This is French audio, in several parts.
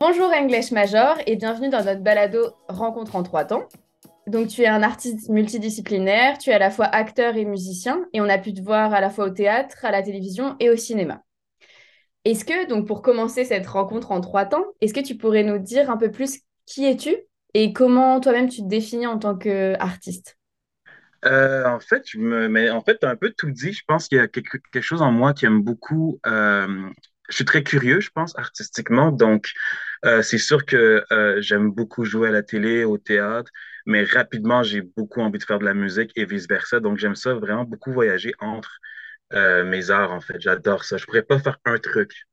Bonjour English Major et bienvenue dans notre balado Rencontre en trois temps. Donc tu es un artiste multidisciplinaire, tu es à la fois acteur et musicien et on a pu te voir à la fois au théâtre, à la télévision et au cinéma. Est-ce que, donc pour commencer cette rencontre en trois temps, est-ce que tu pourrais nous dire un peu plus qui es-tu? Et comment toi-même tu te définis en tant qu'artiste? Euh, en fait, je me, mais en fait, tu as un peu tout dit. Je pense qu'il y a quelque, quelque, chose en moi qui aime beaucoup. Euh, je suis très curieux, je pense, artistiquement. Donc, euh, c'est sûr que euh, j'aime beaucoup jouer à la télé, au théâtre, mais rapidement, j'ai beaucoup envie de faire de la musique et vice-versa. Donc, j'aime ça vraiment beaucoup voyager entre mes arts, en fait. J'adore ça. Je pourrais pas faire un truc.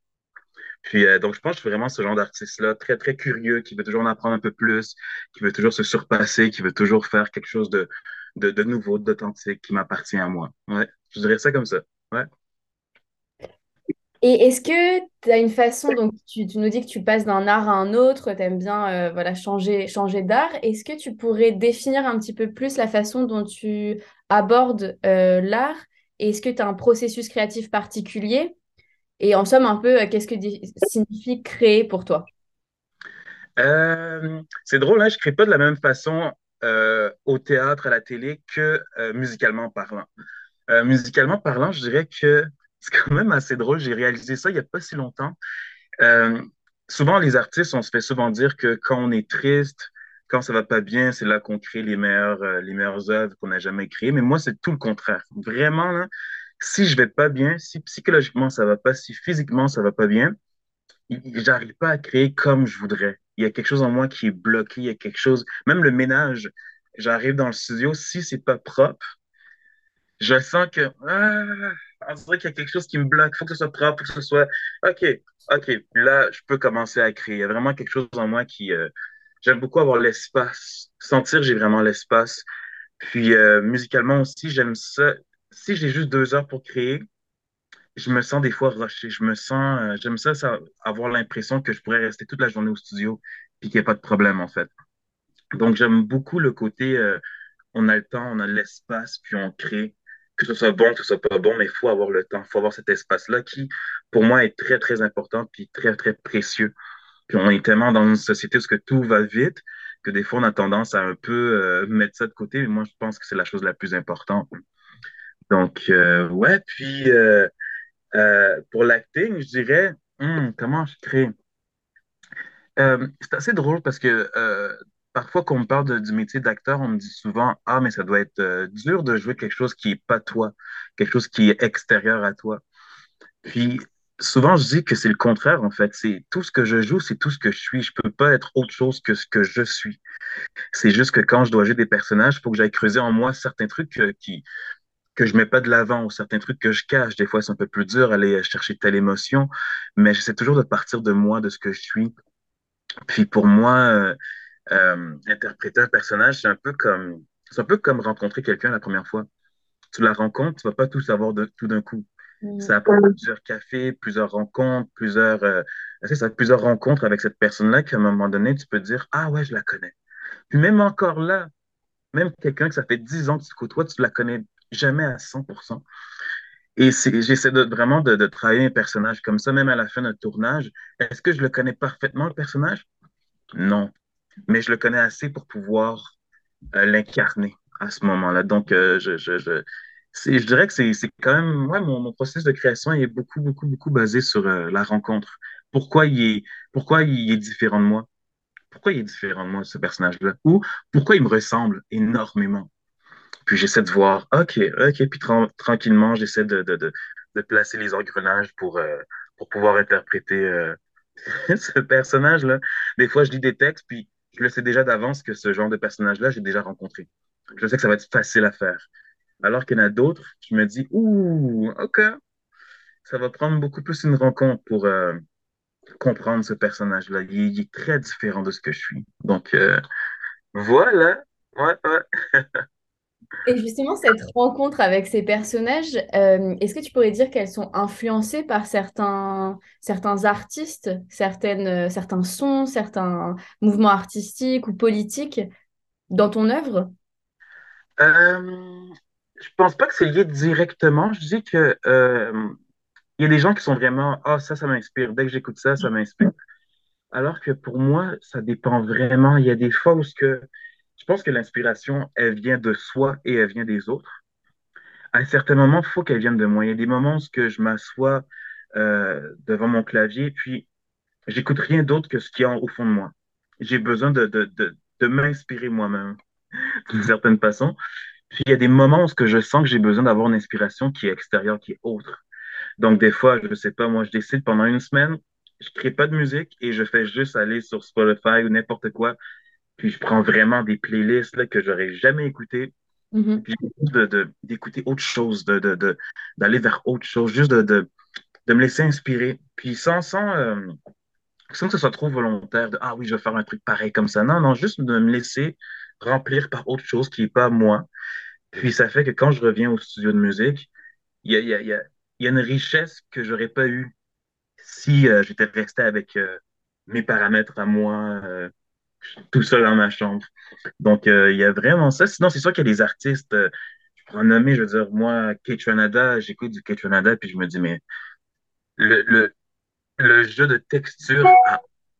Puis, donc, je pense que je suis vraiment ce genre d'artiste-là, très, très curieux, qui veut toujours en apprendre un peu plus, qui veut toujours se surpasser, qui veut toujours faire quelque chose de, de, de nouveau, d'authentique, qui m'appartient à moi. Ouais, je dirais ça comme ça. Ouais. Et est-ce que tu as une façon, donc tu, tu, nous dis que tu passes d'un art à un autre, tu aimes bien euh, voilà, changer, changer d'art. Est-ce que tu pourrais définir un petit peu plus la façon dont tu abordes euh, l'art? Est-ce que tu as un processus créatif particulier? Et en somme, un peu, euh, qu'est-ce que signifie créer pour toi? C'est drôle, hein, je ne crée pas de la même façon au théâtre, à la télé que musicalement parlant. musicalement parlant, je dirais que c'est quand même assez drôle. J'ai réalisé ça il n'y a pas si longtemps. Euh, souvent, les artistes, on se fait souvent dire que quand on est triste, quand ça va pas bien, c'est là qu'on crée les meilleures, euh, les meilleures œuvres qu'on n'a jamais créées. Mais moi, c'est tout le contraire. Vraiment, là, si je vais pas bien, si psychologiquement ça va pas, si physiquement ça va pas bien, j'arrive pas à créer comme je voudrais. Il y a quelque chose en moi qui est bloqué, il y a quelque chose, même le ménage, j'arrive dans le studio, si c'est pas propre, je sens que ah, qu'il y a quelque chose qui me bloque. Faut que ce soit propre, faut que ce soit OK, OK. Là, je peux commencer à créer. Il y a vraiment quelque chose en moi qui. Euh, j'aime beaucoup avoir l'espace. Sentir j'ai vraiment l'espace. Puis euh, musicalement aussi, j'aime ça. Si j'ai juste deux heures pour créer, je me sens des fois rushé. Je me sens. Euh, j'aime ça, avoir l'impression que je pourrais rester toute la journée au studio puis qu'il n'y a pas de problème, en fait. Donc, j'aime beaucoup le côté. on a le temps, on a l'espace, puis on crée que ce soit bon, que ce soit pas bon, mais il faut avoir le temps, il faut avoir cet espace-là qui, pour moi, est très, très important, puis très, très précieux. Puis on est tellement dans une société où tout va vite que des fois, on a tendance à un peu euh, mettre ça de côté, mais moi, je pense que c'est la chose la plus importante. Donc, euh, ouais, puis euh, pour l'acting, je dirais, hmm, comment je crée? c'est assez drôle parce que parfois, quand on me parle du métier d'acteur, on me dit souvent Ah, mais ça doit être euh, dur de jouer quelque chose qui n'est pas toi, quelque chose qui est extérieur à toi. Puis, souvent, je dis que c'est le contraire, en fait. C'est tout ce que je joue, c'est tout ce que je suis. Je ne peux pas être autre chose que ce que je suis. C'est juste que quand je dois jouer des personnages, il faut que j'aille creuser en moi certains trucs euh, qui, que je mets pas de l'avant ou certains trucs que je cache. Des fois, c'est un peu plus dur aller chercher telle émotion, mais j'essaie toujours de partir de moi, de ce que je suis. Puis pour moi, euh, euh, interpréter un personnage, c'est un peu comme c'est un peu comme rencontrer quelqu'un la première fois. Tu la rencontres, tu vas pas tout savoir de, tout d'un coup. Mm. Ça prend plusieurs cafés, plusieurs rencontres, plusieurs, euh, ça, plusieurs rencontres avec cette personne-là qu'à un moment donné, tu peux dire Ah ouais, je la connais. Puis même encore là, même quelqu'un que ça fait 10 ans que tu côtoies, tu la connais jamais à 100%. Et j'essaie de, vraiment de, travailler un personnage comme ça, même à la fin d'un tournage. Est-ce que je le connais parfaitement, le personnage? Non mais je le connais assez pour pouvoir euh, l'incarner à ce moment-là. Donc, euh, je, dirais que c'est quand même, ouais, mon, mon, processus de création est beaucoup, beaucoup, beaucoup basé sur euh, la rencontre. Pourquoi il est différent de moi? Pourquoi il est différent de moi, ce personnage-là? Ou pourquoi il me ressemble énormément? Puis j'essaie de voir, OK, OK, puis tranquillement, j'essaie de, de, de, placer les engrenages pour, pour pouvoir interpréter ce personnage-là. Des fois, je lis des textes, puis je le sais déjà d'avance que ce genre de personnage-là, j'ai déjà rencontré. Je sais que ça va être facile à faire. Alors qu'il y en a d'autres, je me dis, ouh, OK, ça va prendre beaucoup plus une rencontre pour euh, comprendre ce personnage-là. Il, est très différent de ce que je suis. Donc, euh, voilà. Ouais, ouais. Et justement, cette rencontre avec ces personnages, euh, est-ce que tu pourrais dire qu'elles sont influencées par certains, certains artistes, certaines, euh, certains sons, certains mouvements artistiques ou politiques dans ton œuvre? Euh, je pense pas que c'est lié directement. Je dis que euh, il y a des gens qui sont vraiment, ah, ça, ça m'inspire. Dès que j'écoute ça, ça m'inspire. Alors que pour moi, ça dépend vraiment. Il y a des fois où ce que je pense que l'inspiration, elle vient de soi et elle vient des autres. À un certain moment, il faut qu'elle vienne de moi. Il y a des moments où je m'assois euh, devant mon clavier, puis j'écoute rien d'autre que ce qu'il y a au fond de moi. J'ai besoin de, de, de, de m'inspirer moi-même d'une certaine façon. Puis il y a des moments où je sens que j'ai besoin d'avoir une inspiration qui est extérieure, qui est autre. Donc des fois, je sais pas, moi je décide pendant une semaine, je crée pas de musique et je fais juste aller sur Spotify ou n'importe quoi. Puis je prends vraiment des playlists là, que j'aurais jamais écoutées. Mhm. Puis de, de- d'écouter autre chose, de, de, de- d'aller vers autre chose, juste de, de, de me laisser inspirer. Puis sans, sans, euh, sans que ce soit trop volontaire de Ah oui, je vais faire un truc pareil comme ça. Non, non, juste de me laisser remplir par autre chose qui n'est pas moi. Puis ça fait que quand je reviens au studio de musique, il y a, y a, y a, il y a une richesse que j'aurais pas eue si euh, j'étais resté avec euh, mes paramètres à moi, euh, tout seul dans ma chambre. Donc, euh, il y a vraiment ça. Sinon, c'est sûr qu'il y a des artistes, euh, je pourrais je veux dire, moi, Kate j'écoute du Kate puis je me dis, mais le, le, le jeu de texture a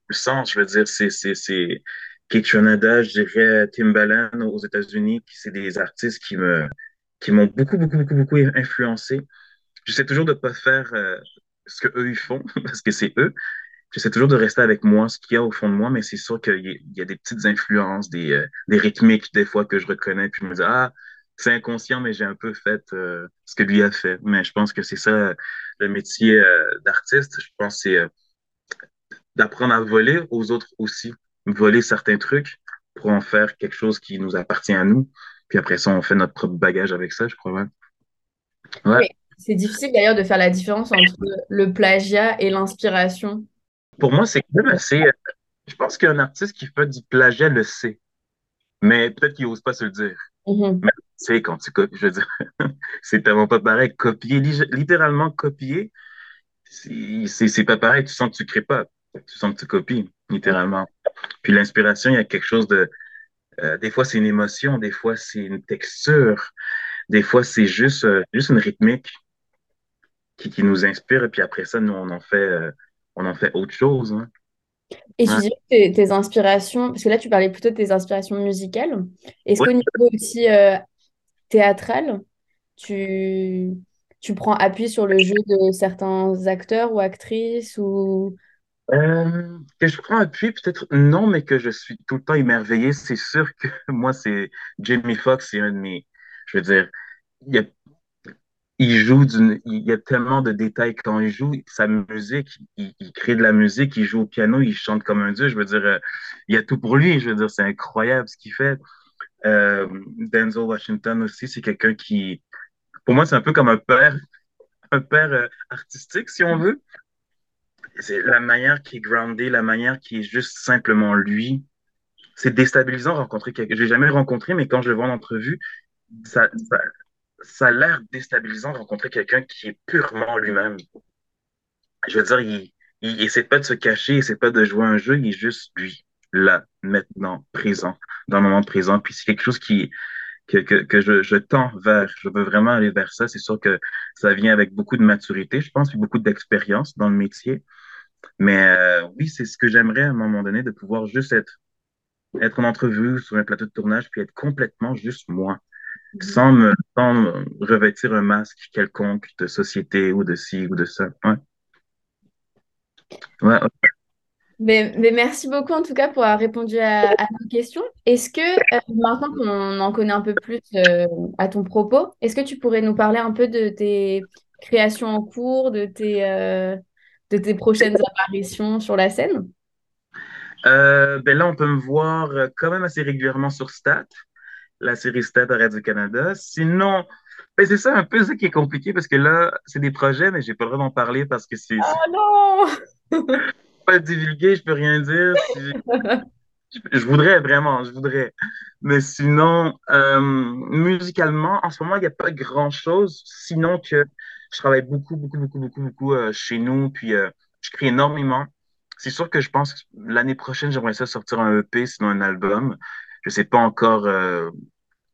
du sens, je veux dire, c'est, c'est, c'est je dirais Timbaland aux États-Unis, qui c'est des artistes qui qui m'ont beaucoup, beaucoup, beaucoup, beaucoup influencé. J'essaie toujours de pas faire euh, ce que eux font, parce que c'est eux. J'essaie toujours de rester avec moi, ce qu'il y a au fond de moi, mais c'est sûr qu'il y, a des petites influences, des, euh, des rythmiques des fois que je reconnais, puis je me dis, ah, c'est inconscient, mais j'ai un peu fait euh, ce que lui a fait. Mais je pense que c'est ça le métier euh, d'artiste. Je pense c'est d'apprendre à voler aux autres aussi, voler certains trucs pour en faire quelque chose qui nous appartient à nous. Puis après ça, on fait notre propre bagage avec ça, je crois. Ouais. Ouais. C'est difficile d'ailleurs de faire la différence entre le plagiat et l'inspiration. Pour moi, c'est quand même assez. euh, Je pense qu'un artiste qui fait du plagiat le sait, mais peut-être qu'il n'ose pas se le dire. Mhm. Mais tu sais, quand tu copies, je veux dire, c'est tellement pas pareil. Copier, li- littéralement copier, c'est pas pareil. Tu sens que tu crées pas. Tu sens que tu copies, littéralement. Puis l'inspiration, il y a quelque chose de. euh, des fois, c'est une émotion, des fois, c'est une texture, des fois, c'est juste, euh, juste une rythmique qui, qui nous inspire. Et puis après ça, nous, on en fait, euh, on en fait autre chose. hein. Et tu Ouais. dis que tes, inspirations, parce que là tu parlais plutôt de tes inspirations musicales, est-ce qu'au niveau aussi euh, théâtral, tu, tu prends appui sur le jeu de certains acteurs ou actrices ou... Euh, que je prends appui, peut-être non, mais que je suis tout le temps émerveillé. C'est sûr que moi, c'est Jamie Foxx, c'est un de mes. Je veux dire, il, y a- il joue d'une. Il y a tellement de détails quand il joue. Sa musique, il, il crée de la musique, il joue au piano, il chante comme un dieu. Je veux dire, euh, il y a tout pour lui. Je veux dire, c'est incroyable ce qu'il fait. Euh, Denzel Washington aussi, c'est quelqu'un qui. Pour moi, c'est un peu comme un père, un père euh, artistique, si on veut. C'est la manière qui est grounded, la manière qui est juste simplement lui. C'est déstabilisant de rencontrer quelqu'un. Je l'ai jamais rencontré, mais quand je le vois en entrevue, ça, ça, ça a l'air déstabilisant de rencontrer quelqu'un qui est purement lui-même. Je veux dire, il, il essaie pas de se cacher, il essaie pas de jouer un jeu, il est juste lui, là, maintenant, présent, dans le moment présent. Puis c'est quelque chose qui, que, que, que je, je tends vers. Je veux vraiment aller vers ça. C'est sûr que ça vient avec beaucoup de maturité, je pense, puis beaucoup d'expérience dans le métier. Mais euh, oui, c'est ce que j'aimerais à un moment donné, de pouvoir juste être, être en entrevue sur un plateau de tournage, puis être complètement juste moi, sans me, sans me revêtir un masque quelconque de société ou de ci ou de ça. Ouais, ouais. Mais, mais merci beaucoup en tout cas pour avoir répondu à, à nos questions. Est-ce que euh, maintenant qu'on en connaît un peu plus euh, à ton propos, est-ce que tu pourrais nous parler un peu de tes créations en cours, de tes, euh, de tes prochaines apparitions sur la scène? Ben là, on peut me voir quand même assez régulièrement sur Stat, la série Stat à Radio-Canada. Sinon, ben c'est ça un peu ça qui est compliqué parce que là, c'est des projets, mais j'ai pas le droit d'en parler parce que c'est c'est Oh non! pas divulgué, je peux rien dire. Si Je voudrais vraiment, je voudrais. Mais sinon, euh, musicalement, en ce moment, il n'y a pas grand-chose, sinon que je travaille beaucoup, beaucoup, beaucoup, beaucoup, beaucoup euh, chez nous, puis euh, je crée énormément. C'est sûr que je pense que l'année prochaine, j'aimerais ça sortir un EP, sinon un album. Je sais pas encore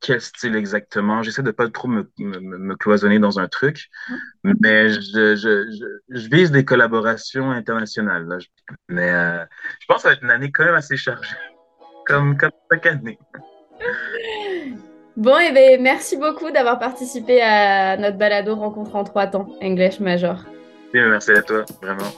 quel style exactement. J'essaie de pas trop me, me, me, cloisonner dans un truc, mais je, je, je, vise des collaborations internationales. Là. Mais je pense que ça va être une année quand même assez chargée, comme, comme chaque année. Bon, et eh ben, merci beaucoup d'avoir participé à notre balado Rencontre en trois temps, English Major. merci à toi, vraiment.